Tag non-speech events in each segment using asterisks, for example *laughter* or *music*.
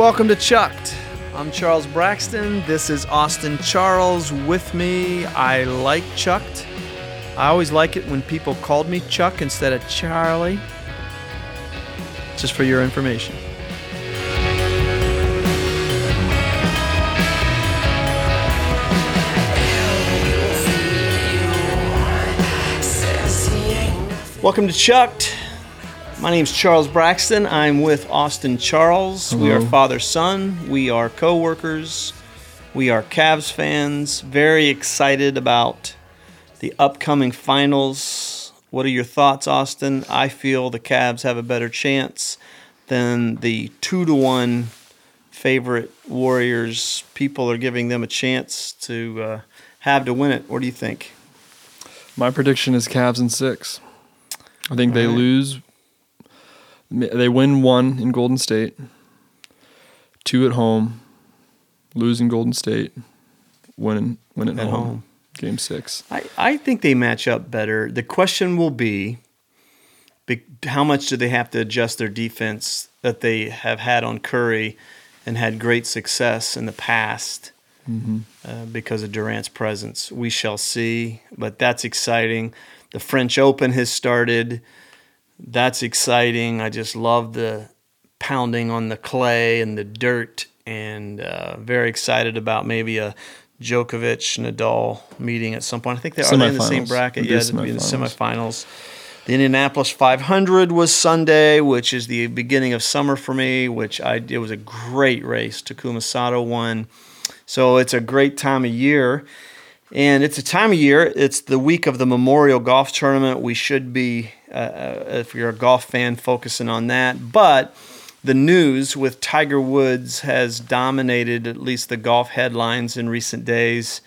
welcome to Chucked. I'm Charles Braxton. This is Austin Charles with me. I like Chucked. I always like it when people called me Chuck instead of Charlie. Just for your information. Welcome to Chucked. My name's Charles Braxton. I'm with Austin Charles. We are father son. We are co workers. We are Cavs fans. Very excited about the upcoming finals. What are your thoughts, Austin? I feel the Cavs have a better chance than the two to one favorite Warriors. People are giving them a chance to uh, have to win it. What do you think? My prediction is Cavs in six. I think they Alright. lose. They win one in Golden State, two at home, losing Golden State, winning win at, At home. home. Game six. I, I think they match up better. The question will be, how much do they have to adjust their defense that they have had on Curry and had great success in the past uh, because of Durant's presence. We shall see, but that's exciting. The French Open has started. That's exciting. I just love the pounding on the clay and the dirt, and uh, very excited about maybe a Djokovic Nadal meeting at some point. I think they are in the same bracket. Yeah, it'd be in the semifinals. semifinals. The Indianapolis 500 was Sunday, which is the beginning of summer for me. Which I it was a great race. Takuma Sato won, so it's a great time of year. And it's a time of year. It's the week of the Memorial Golf Tournament. We should be, uh, if you're a golf fan, focusing on that. But the news with Tiger Woods has dominated at least the golf headlines in recent days.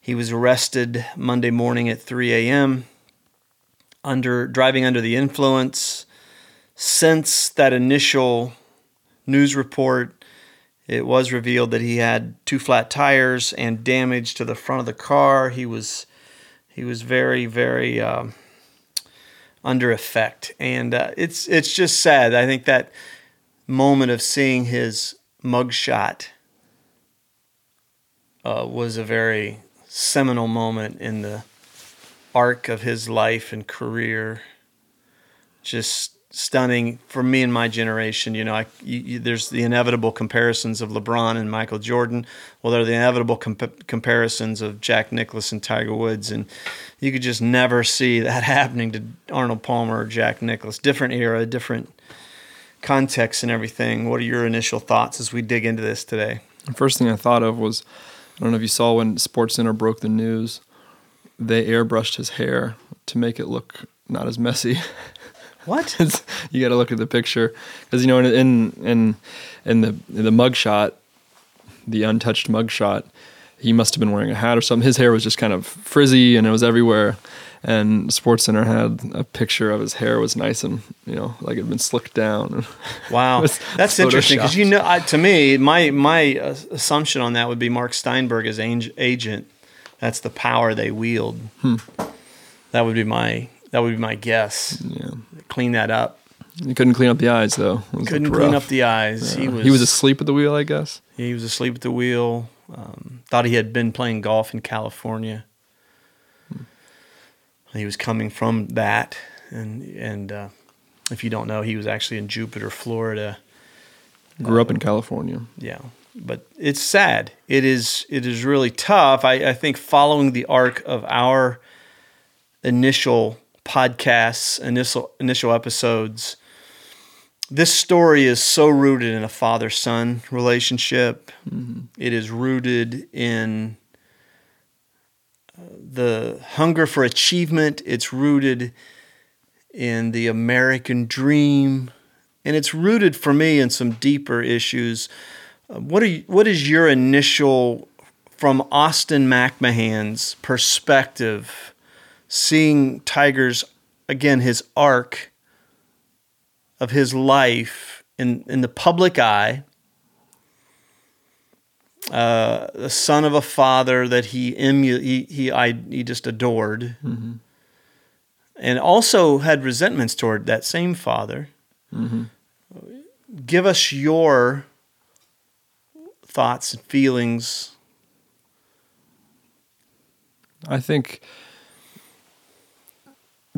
He was arrested Monday morning at 3 a.m. under driving under the influence. Since that initial news report, it was revealed that he had two flat tires and damage to the front of the car. He was he was very very um, under effect, and uh, it's it's just sad. I think that moment of seeing his mugshot uh, was a very seminal moment in the arc of his life and career. Just stunning for me and my generation. You know, I, you, you, there's the inevitable comparisons of LeBron and Michael Jordan. Well, there are the inevitable comp- comparisons of Jack Nicklaus and Tiger Woods, and you could just never see that *laughs* happening to Arnold Palmer or Jack Nicklaus. Different era, different context, and everything. What are your initial thoughts as we dig into this today? The first thing I thought of was, I don't know if you saw when SportsCenter broke the news, they airbrushed his hair to make it look not as messy. *laughs* What? *laughs* It's- you got to look at the picture because you know in in in, in the in the mug shot, the untouched mug shot, he must have been wearing a hat or something. His hair was just kind of frizzy and it was everywhere. And SportsCenter had a picture of his hair was nice and you know like it had been slicked down. *laughs* Wow, that's interesting because you know, I, to me, my my uh, assumption on that would be Mark Steinberg as agent. That's the power they wield. That would be my that would be my guess. yeah, Clean that up. he couldn't clean up the eyes though. Couldn't clean up the eyes. He was he was asleep at the wheel, I guess. he was asleep at the wheel. Um, thought he had been playing golf in California. He was coming from that, and and uh, if you don't know, he was actually in Jupiter, Florida. Grew up in California. yeah but it's sad it is it is really tough I, I think following the arc of our initial podcasts initial initial episodes. This story is so rooted in a father son relationship It is rooted in uh, the hunger for achievement. It's rooted in the american dream. And it's rooted for me in some deeper issues. Uh, What are you, what is your initial from Austin McMahon's perspective seeing Tiger's again his arc of his life in in the public eye uh, the son of a father that he emu- he he, I, he just adored. And also had resentments toward that same father. Give us your thoughts and feelings? I think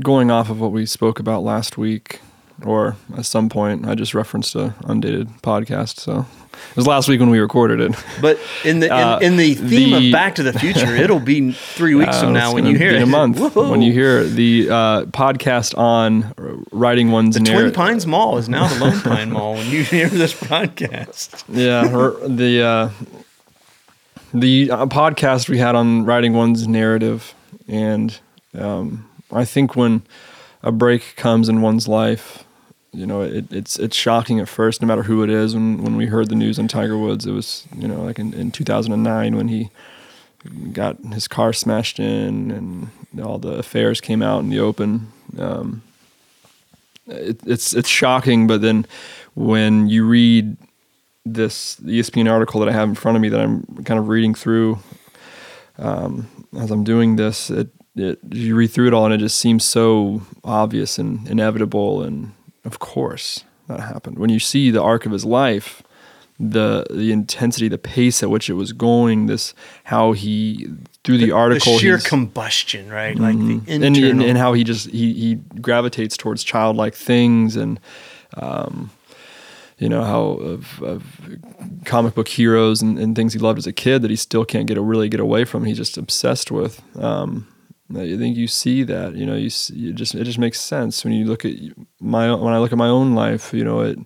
going off of what we spoke about last week, or at some point, I just referenced a undated podcast. So it was last week when we recorded it. But in the Uh, in, in the theme the- of Back to the Future, *laughs* it'll be three weeks Uh, from now when you hear be it. in a month *laughs* Whoa. when you hear the uh, podcast on writing one's the Twin. Pines Mall is now the Lone Pine Mall when you hear this podcast. yeah, the uh, the uh, podcast we had on writing one's narrative, and um, I think when a break comes in one's life, you know, it, it's it's shocking at first, no matter who it is. When when we heard the news on Tiger Woods, it was you know like in, in 2009 when he got his car smashed in and all the affairs came out in the open. Um, it, it's it's shocking, but then when you read this ESPN article that I have in front of me that I'm kind of reading through um, as I'm doing this, it, it you read through it all and it just seems so obvious and inevitable, and of course that happened. When you see the arc of his life, the the intensity, the pace at which it was going, this how he through the, article the sheer combustion, right? Like the and, and, and how he just he, he gravitates towards childlike things and um, you know how of, of comic book heroes and, and things he loved as a kid that he still can't get a, really get away from he's just obsessed with um, I think you see that you know you, see, just it just makes sense. When you look at my when I look at my own life you know it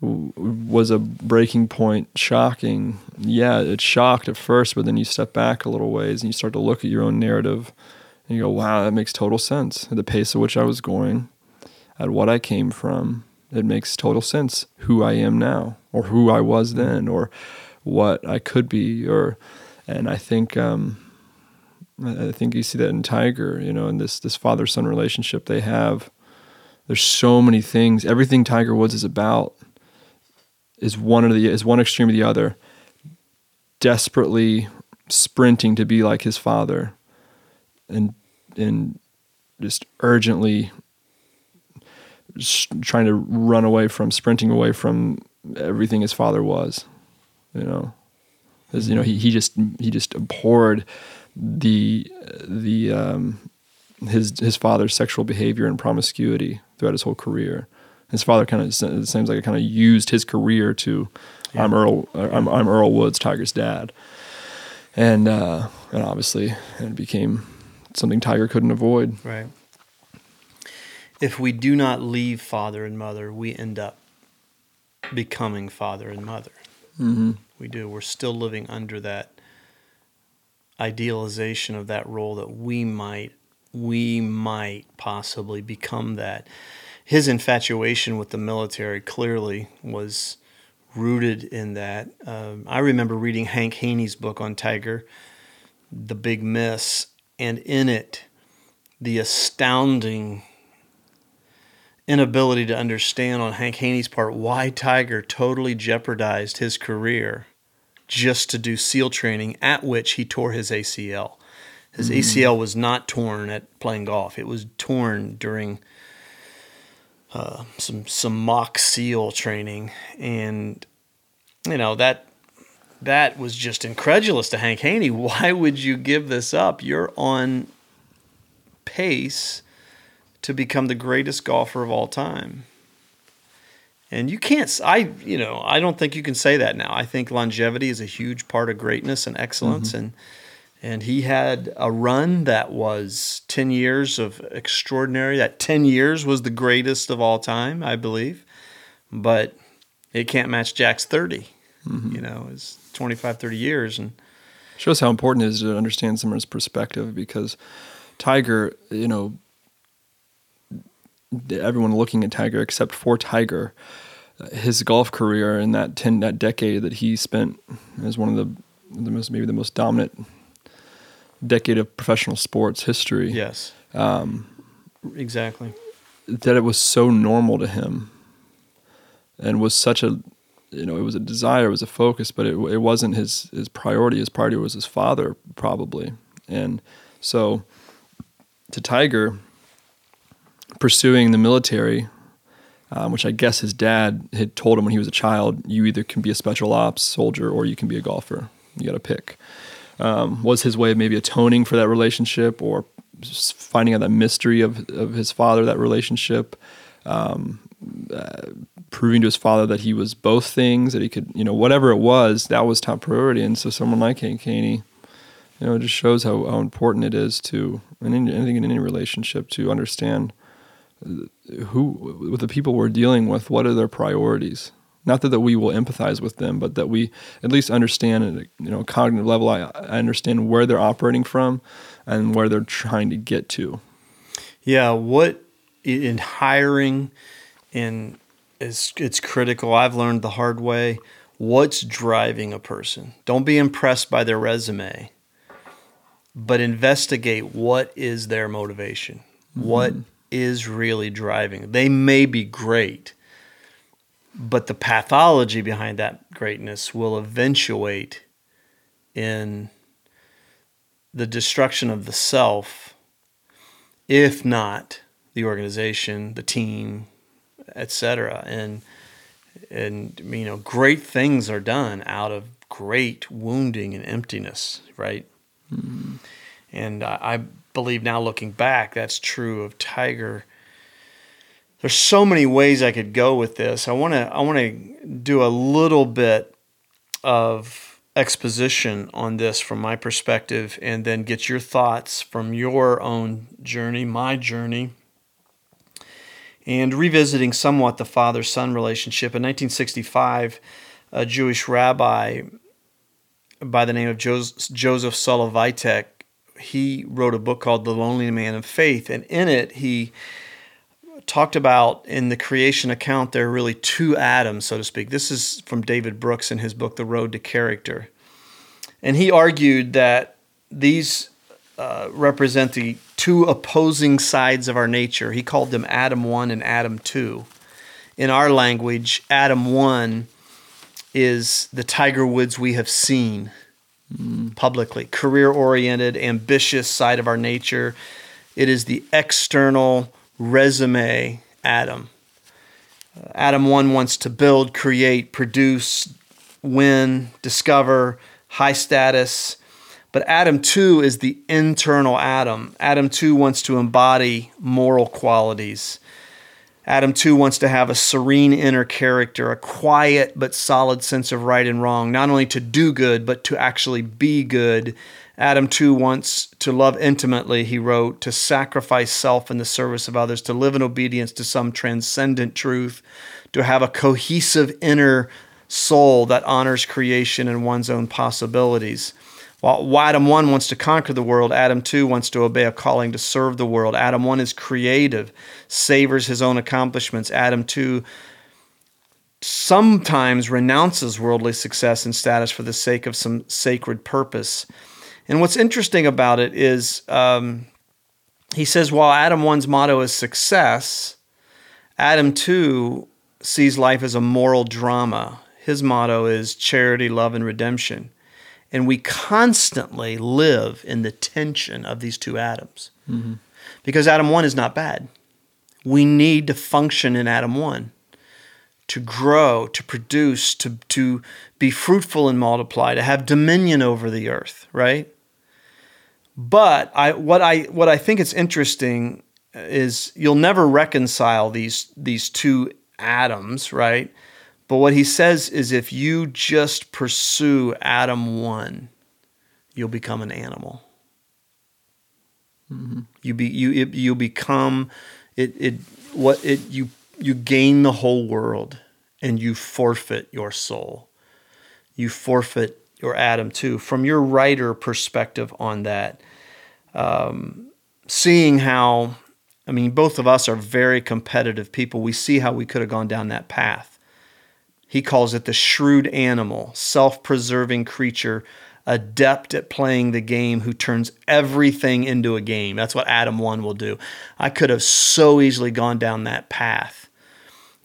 was a breaking point shocking. Yeah it shocked at first but then you step back a little ways and you start to look at your own narrative and you go wow that makes total sense. At the pace at which i was going at what i came from it makes total sense who i am now or who i was then or what i could be or and i think um I think you see that in Tiger, you know, in this this father son relationship they have. There's so many things. Everything Tiger Woods is about is one or the is one extreme or the other. Desperately sprinting to be like his father, and and just urgently trying to run away from sprinting away from everything his father was. You know, as you know, he he just he just abhorred the the um, his his father's sexual behavior and promiscuity throughout his whole career. His father kind of it seems like it kind of used his career to I'm Earl I'm, I'm Earl Woods Tiger's dad, and uh, and obviously it became something Tiger couldn't avoid. Right. If we do not leave father and mother, we end up becoming father and mother. Mm-hmm. We do. We're still living under that idealization of that role that we might we might possibly become that. His infatuation with the military clearly was rooted in that. Um, I remember reading Hank Haney's book on Tiger, The Big Miss, and in it, the astounding inability to understand on Hank Haney's part why Tiger totally jeopardized his career just to do SEAL training, at which he tore his ACL. His ACL was not torn at playing golf; it was torn during uh, some some mock SEAL training, and you know that that was just incredulous to Hank Haney. *laughs* Why would you give this up? You're on pace to become the greatest golfer of all time. And you can't, I, you know, I don't think you can say that now. I think longevity is a huge part of greatness and excellence. Mm-hmm. And, and he had a run that was 10 years of extraordinary. That 10 years was the greatest of all time, I believe. But it can't match Jack's 30, mm-hmm. you know, it's 25, 30 years. And shows how important it is to understand someone's perspective because Tiger, you know, everyone looking at Tiger except for Tiger, uh, his golf career in that ten that decade that he spent as one of the the most maybe the most dominant decade of professional sports history. yes, Um, exactly. that it was so normal to him and was such a you know it was a desire it was a focus but it, it wasn't his his priority his priority was his father probably and so to tiger pursuing the military um, which I guess his dad had told him when he was a child. You either can be a special ops soldier or you can be a golfer. You got to pick. Um, was his way of maybe atoning for that relationship or finding out that mystery of, of his father, that relationship, um, uh, proving to his father that he was both things, that he could, you know, whatever it was, that was top priority. And so someone like Hank Haney, you know, it just shows how, how important it is to, in any, anything in any relationship, to understand who, with the people we're dealing with, what are their priorities not that, that we will empathize with them, but that we at least understand at a you know cognitive level. I, I understand where they're operating from and where they're trying to get to. Yeah, what in hiring and it's it's critical. I've learned the hard way. What's driving a person? Don't be impressed by their resume, but investigate what is their motivation. Mm-hmm. What is really driving? They may be great, but the pathology behind that greatness will eventuate in the destruction of the self, if not the organization, the team, etc. And and you know, great things are done out of great wounding and emptiness, right? Mm-hmm. And I, I believe now, looking back, that's true of Tiger there's so many ways I could go with this. I want to I want to do a little bit of exposition on this from my perspective and then get your thoughts from your own journey, my journey. And revisiting somewhat the father son relationship. In 1965, a Jewish rabbi by the name of Joseph Soloveitchik, he wrote a book called The Lonely Man of Faith. And in it, he talked about in the creation account, there are really two Adams, so to speak. This is from David Brooks in his book, The Road to Character. And he argued that these uh, represent the two opposing sides of our nature. He called them Adam 1 and Adam 2. In our language, Adam 1 is the Tiger Woods we have seen publicly, career oriented, ambitious side of our nature. It is the external resume Adam. Uh, Adam 1 wants to build, create, produce, win, discover, high status. But Adam 2 is the internal Adam. Adam 2 wants to embody moral qualities. Adam 2 wants to have a serene inner character, a quiet but solid sense of right and wrong, not only to do good, but to actually be good Adam two wants to love intimately, he wrote, to sacrifice self in the service of others, to live in obedience to some transcendent truth, to have a cohesive inner soul that honors creation and one's own possibilities. While Adam 1 wants to conquer the world, Adam 2 wants to obey a calling to serve the world. Adam 1 is creative, savors his own accomplishments. Adam 2 sometimes renounces worldly success and status for the sake of some sacred purpose. And what's interesting about it is um, he says while Adam 1's motto is success, Adam 2 sees life as a moral drama. His motto is charity, love, and redemption. And we constantly live in the tension of these two atoms. Mm-hmm. Because Adam 1 is not bad. We need to function in Adam 1 to grow, to produce, to, to be fruitful and multiply, to have dominion over the earth, right? But I what I what I think is interesting is you'll never reconcile these these two atoms, right? But what he says is if you just pursue Adam 1, you'll become an animal. Mm-hmm. You be you it, you become it it what it you you gain the whole world and you forfeit your soul. You forfeit your Adam two. From your writer perspective on that, um, seeing how, I mean, both of us are very competitive people. We see how we could have gone down that path. He calls it the shrewd animal, self preserving creature, adept at playing the game, who turns everything into a game. That's what Adam 1 will do. I could have so easily gone down that path,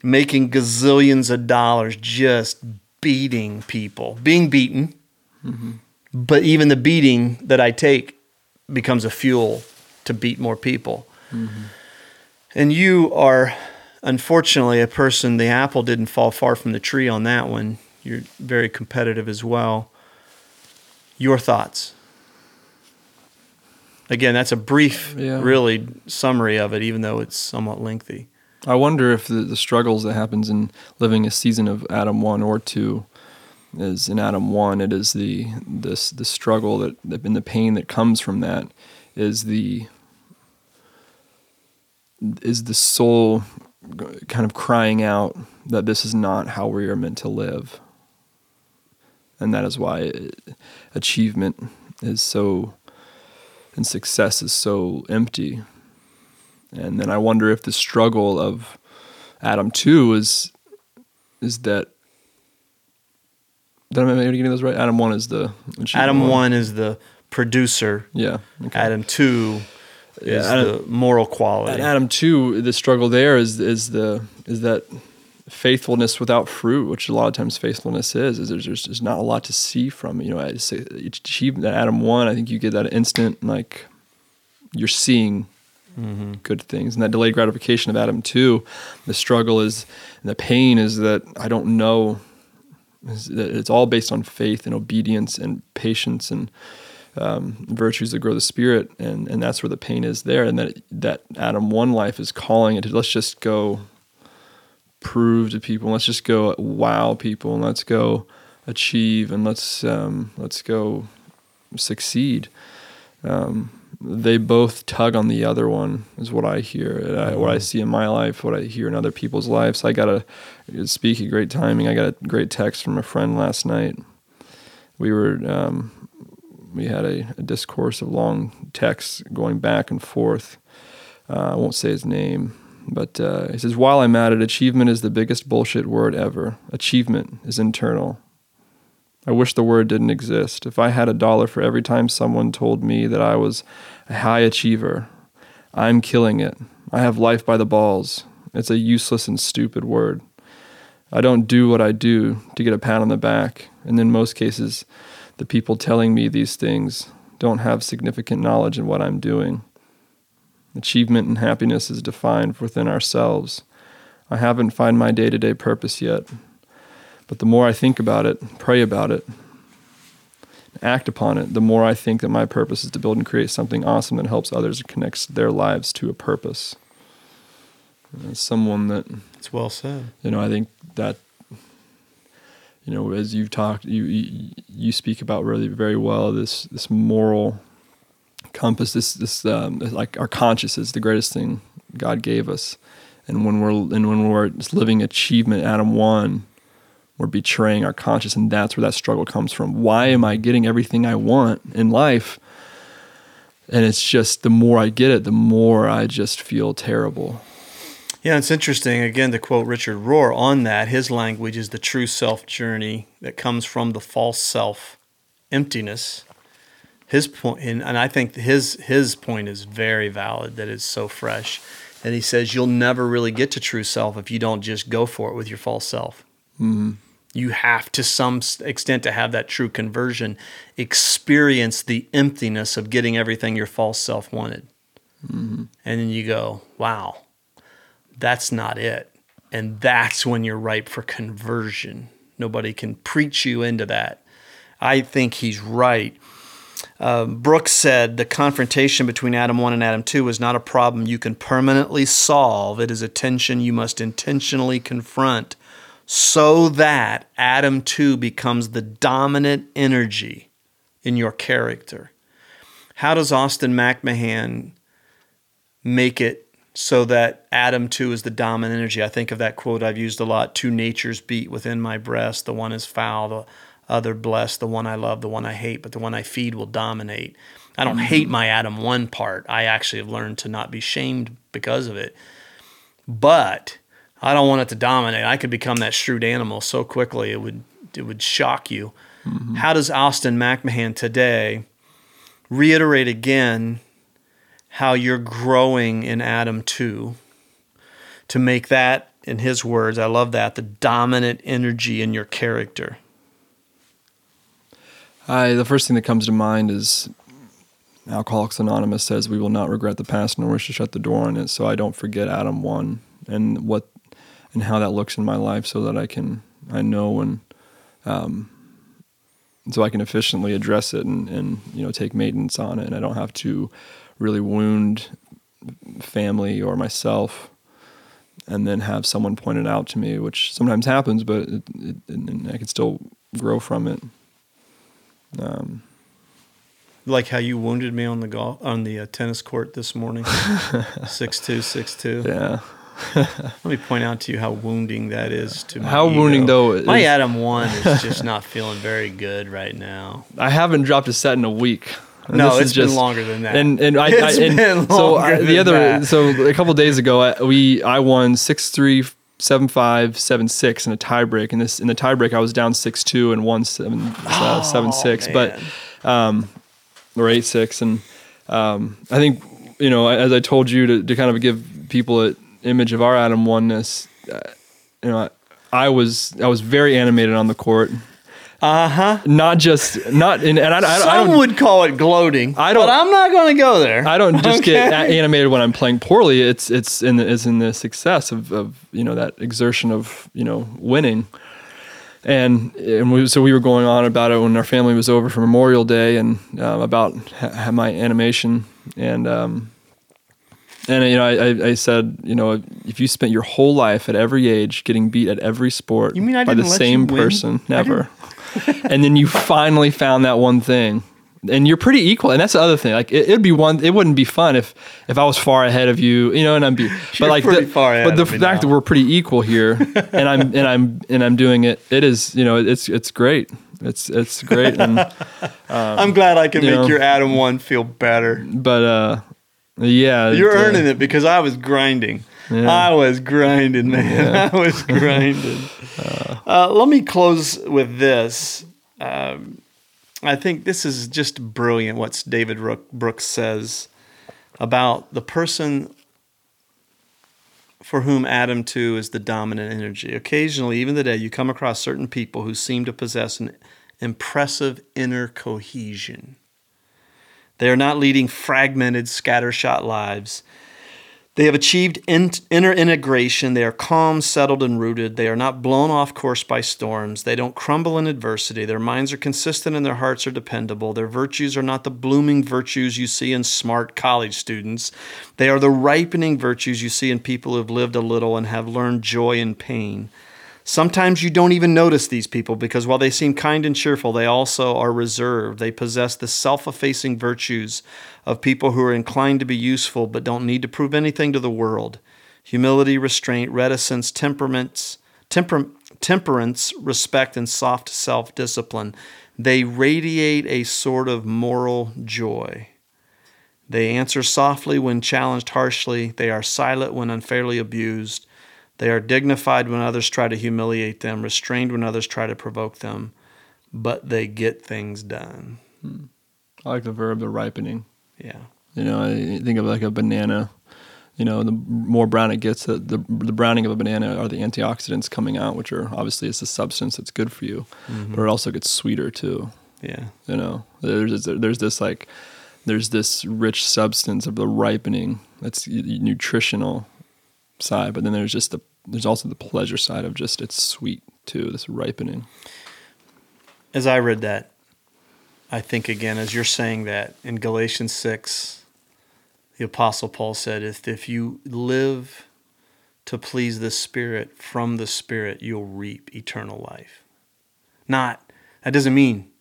making gazillions of dollars just beating people, being beaten. Mm-hmm. But even the beating that I take becomes a fuel to beat more people. Mm-hmm. And you are unfortunately, a person, the apple didn't fall far from the tree on that one. You're very competitive as well. Your thoughts? Again, that's a brief, Yeah. really summary of it, even though it's somewhat lengthy. I wonder if the, the struggles that happens in living a season of Adam one or two is in Adam one. It is the this the struggle that that and the pain that comes from that is the is the soul kind of crying out that this is not how we are meant to live. And that is why achievement is so, and success is so empty. And then I wonder if the struggle of Adam 2 is, is that. Did I get those right? Adam 1 is the. Adam one. 1 is the producer. Yeah. Okay. Adam 2 yeah, Adam, the moral quality. Adam two, the struggle there is is the is that faithfulness without fruit, which a lot of times faithfulness is, is there's there's not a lot to see from. You know, achievement that Adam one, I think you get that instant like you're seeing mm-hmm. good things, and that delayed gratification of Adam two, the struggle is and the pain is that I don't know. It's all based on faith and obedience and patience and um, virtues that grow the spirit, and and that's where the pain is there, and that that Adam one life is calling it to let's just go prove to people, let's just go wow people, and let's go achieve, and let's um, let's go succeed. Um, they both tug on the other one, is what I hear, and I, what I see in my life, what I hear in other people's lives. I got a speak of great timing. I got a great text from a friend last night. We were um, we had a, a discourse of long texts going back and forth. Uh, I won't say his name, but uh, he says, While I'm at it, achievement is the biggest bullshit word ever. Achievement is internal. I wish the word didn't exist. If I had a dollar for every time someone told me that I was a high achiever, I'm killing it. I have life by the balls. It's a useless and stupid word. I don't do what I do to get a pat on the back, and in most cases, the people telling me these things don't have significant knowledge in what I'm doing. Achievement and happiness is defined within ourselves. I haven't found my day to day purpose yet, but the more I think about it, pray about it, act upon it, the more I think that my purpose is to build and create something awesome that helps others and connects their lives to a purpose. As someone that It's well said. you know, I think that you know, as you've talked, you you, speak about really very well this this moral compass. This this um, like our conscience is the greatest thing God gave us, and when we're and when we're living achievement, Adam one, we're betraying our conscience, and that's where that struggle comes from. Why am I getting everything I want in life? And it's just the more I get it, the more I just feel terrible. Yeah, it's interesting. Again, to quote Richard Rohr on that, his language is the true self journey that comes from the false self emptiness. His point, and, and I think his his point is very valid. That is so fresh, and he says you'll never really get to true self if you don't just go for it with your false self. Mm-hmm. You have to some extent to have that true conversion, experience the emptiness of getting everything your false self wanted, mm-hmm. and then you go, wow that's not it. And that's when you're ripe for conversion. Nobody can preach you into that. I think he's right. Um, Brooks said the confrontation between Adam 1 and Adam 2 is not a problem you can permanently solve. It is a tension you must intentionally confront so that Adam 2 becomes the dominant energy in your character. How does Austin McMahon make it so that Adam two is the dominant energy. I think of that quote I've used a lot two natures beat within my breast. The one is foul, the other blessed, the one I love, the one I hate, but the one I feed will dominate. I don't mm-hmm. hate my Adam 1 part. I actually have learned to not be shamed because of it. But I don't want it to dominate. I could become that shrewd animal so quickly it would it would shock you. Mm-hmm. How does Austin McMahon today reiterate again how you're growing in Adam 2 to make that, in his words, I love that, the dominant energy in your character. I the first thing that comes to mind is Alcoholics Anonymous says we will not regret the past nor wish to shut the door on it. So I don't forget Adam one and what and how that looks in my life, so that I can I know when, um, so I can efficiently address it and and you know take maintenance on it, and I don't have to really wound family or myself and then have someone point it out to me, which sometimes happens, but it, it, and I can still grow from it. Um, like how you wounded me on the golf on the uh, tennis court this morning, *laughs* six two six two. Yeah. *laughs* Let me point out to you how wounding that is to me. How ego. wounding though? My Adam one is *laughs* just not feeling very good right now. I haven't dropped a set in a week. And no, it's been longer than that. And and I, *laughs* it's I and been so I, the other that. so a couple days ago I, we I won six three seven five seven six in a tiebreak. In this in the tiebreak I was down six two and won seven uh, oh, seven six. Man. But um, or eight six and um, I think you know as I told you to to kind of give people an image of our Adam oneness. Uh, you know I, I was I was very animated on the court. Uh huh. Not just not in, and I, I, Some I don't, would call it gloating. I don't- But I'm not going to go there. I don't just Okay. get animated when I'm playing poorly. It's it's in the, it's in the success of, of you know that exertion of you know winning, and and we, so we were going on about it when our family was over for Memorial Day and um, about ha- my animation and um, and you know I, I, said you know if you spent your whole life at every age getting beat at every sport You mean I by the same person never, *laughs* and then you finally found that one thing. And you're pretty equal. And that's the other thing. Like it, it'd be one it wouldn't be fun if if i was far ahead of you you know and i'm be *laughs* but like the, but the fact that we're pretty equal here *laughs* and i'm and i'm and i'm doing it it is you know it's it's great. It's it's great. And I'm glad I can you make know. your Adam one feel better. but uh yeah You're uh, earning it because I was grinding. Yeah. I was grinding, man. *laughs* I was grinding. *laughs* Uh, let me close with this. Um, I think this is just brilliant what David Rook- Brooks says about the person for whom Adam 2 is the dominant energy. Occasionally, even today, you come across certain people who seem to possess an impressive inner cohesion. They are not leading fragmented, scattershot lives. They have achieved inner integration. They are calm, settled, and rooted. They are not blown off course by storms. They don't crumble in adversity. Their minds are consistent and their hearts are dependable. Their virtues are not the blooming virtues you see in smart college students. They are the ripening virtues you see in people who have lived a little and have learned joy in pain. Sometimes you don't even notice these people because while they seem kind and cheerful, they also are reserved. They possess the self effacing virtues of people who are inclined to be useful but don't need to prove anything to the world. Humility, restraint, reticence, temperaments, temper, temperance, respect, and soft self discipline. They radiate a sort of moral joy. They answer softly when challenged harshly. They are silent when unfairly abused. They are dignified when others try to humiliate them, restrained when others try to provoke them, but they get things done. Hmm. i like the verb the ripening Yeah. You know, I think of like a banana. You know, the more brown it gets, the, the the browning of a banana are the antioxidants coming out, which are obviously it's a substance that's good for you, but it also gets sweeter too. Yeah. You know, there's there's this like there's this rich substance of the ripening that's nutritional side, but then there's just the there's also the pleasure side of just it's sweet too. This ripening. As I read that, I think again, as you're saying that in Galatians 6, the Apostle Paul said, if, if you live to please the Spirit from the Spirit, you'll reap eternal life. Not, that doesn't mean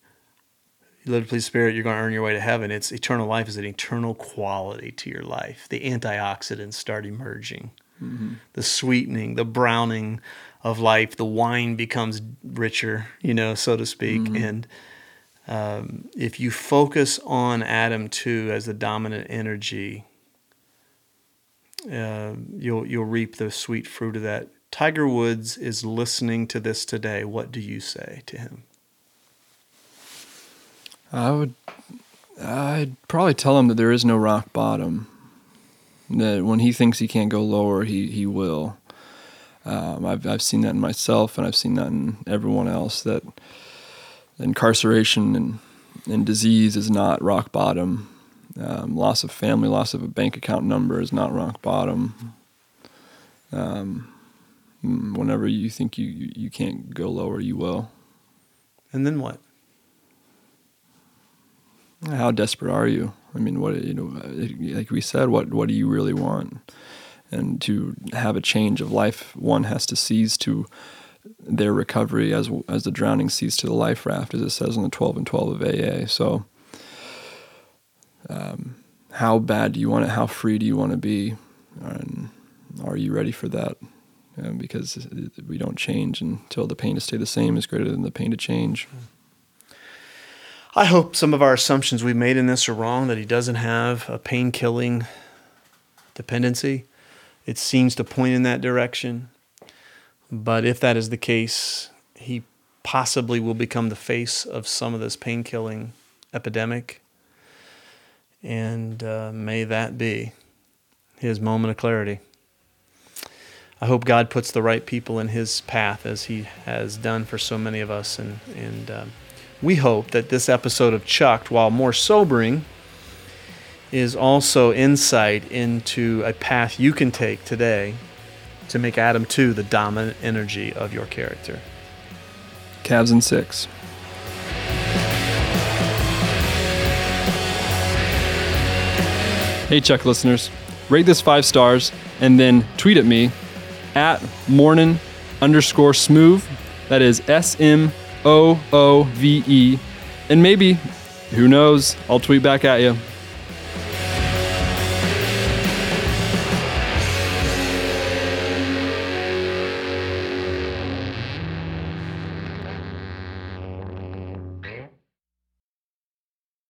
you live to please the Spirit, you're going to earn your way to heaven. It's eternal life is an eternal quality to your life. The antioxidants start emerging the sweetening, the browning of life. The wine becomes richer, you know, so to speak. And um, if you focus on Adam two as the dominant energy, uh, you'll you'll reap the sweet fruit of that. Tiger Woods is listening to this today. What do you say to him? I would, I'd probably tell him that there is no rock bottom. That when he thinks he can't go lower, he he will. Um, I've I've seen that in myself, and I've seen that in everyone else. That incarceration and and disease is not rock bottom. Um, loss of family, loss of a bank account number is not rock bottom. Um, Mm, Whenever you think you, you you can't go lower, you will. And then what? How desperate are you? I mean, what you know, like we said, what what do you really want? And to have a change of life, one has to seize to their recovery as as the drowning sees to the life raft, as it says in the twelve and twelve of AA. So, um, how bad do you want it? How free do you want to be? And are you ready for that? Um, because we don't change until the pain to stay the same is greater than the pain to change. I hope some of our assumptions we've made in this are wrong, that he doesn't have a pain killing dependency. It seems to point in that direction. But if that is the case, he possibly will become the face of some of this pain killing epidemic. And uh, may that be his moment of clarity. I hope God puts the right people in his path as he has done for so many of us. And, and um, we hope that this episode of Chucked, while more sobering, is also insight into a path you can take today to make Adam 2 the dominant energy of your character. Cavs and six. Hey, Chuck listeners, rate this five stars and then tweet at me at morning underscore smoove. That is S M O O V E. And maybe, who knows, I'll tweet back at you.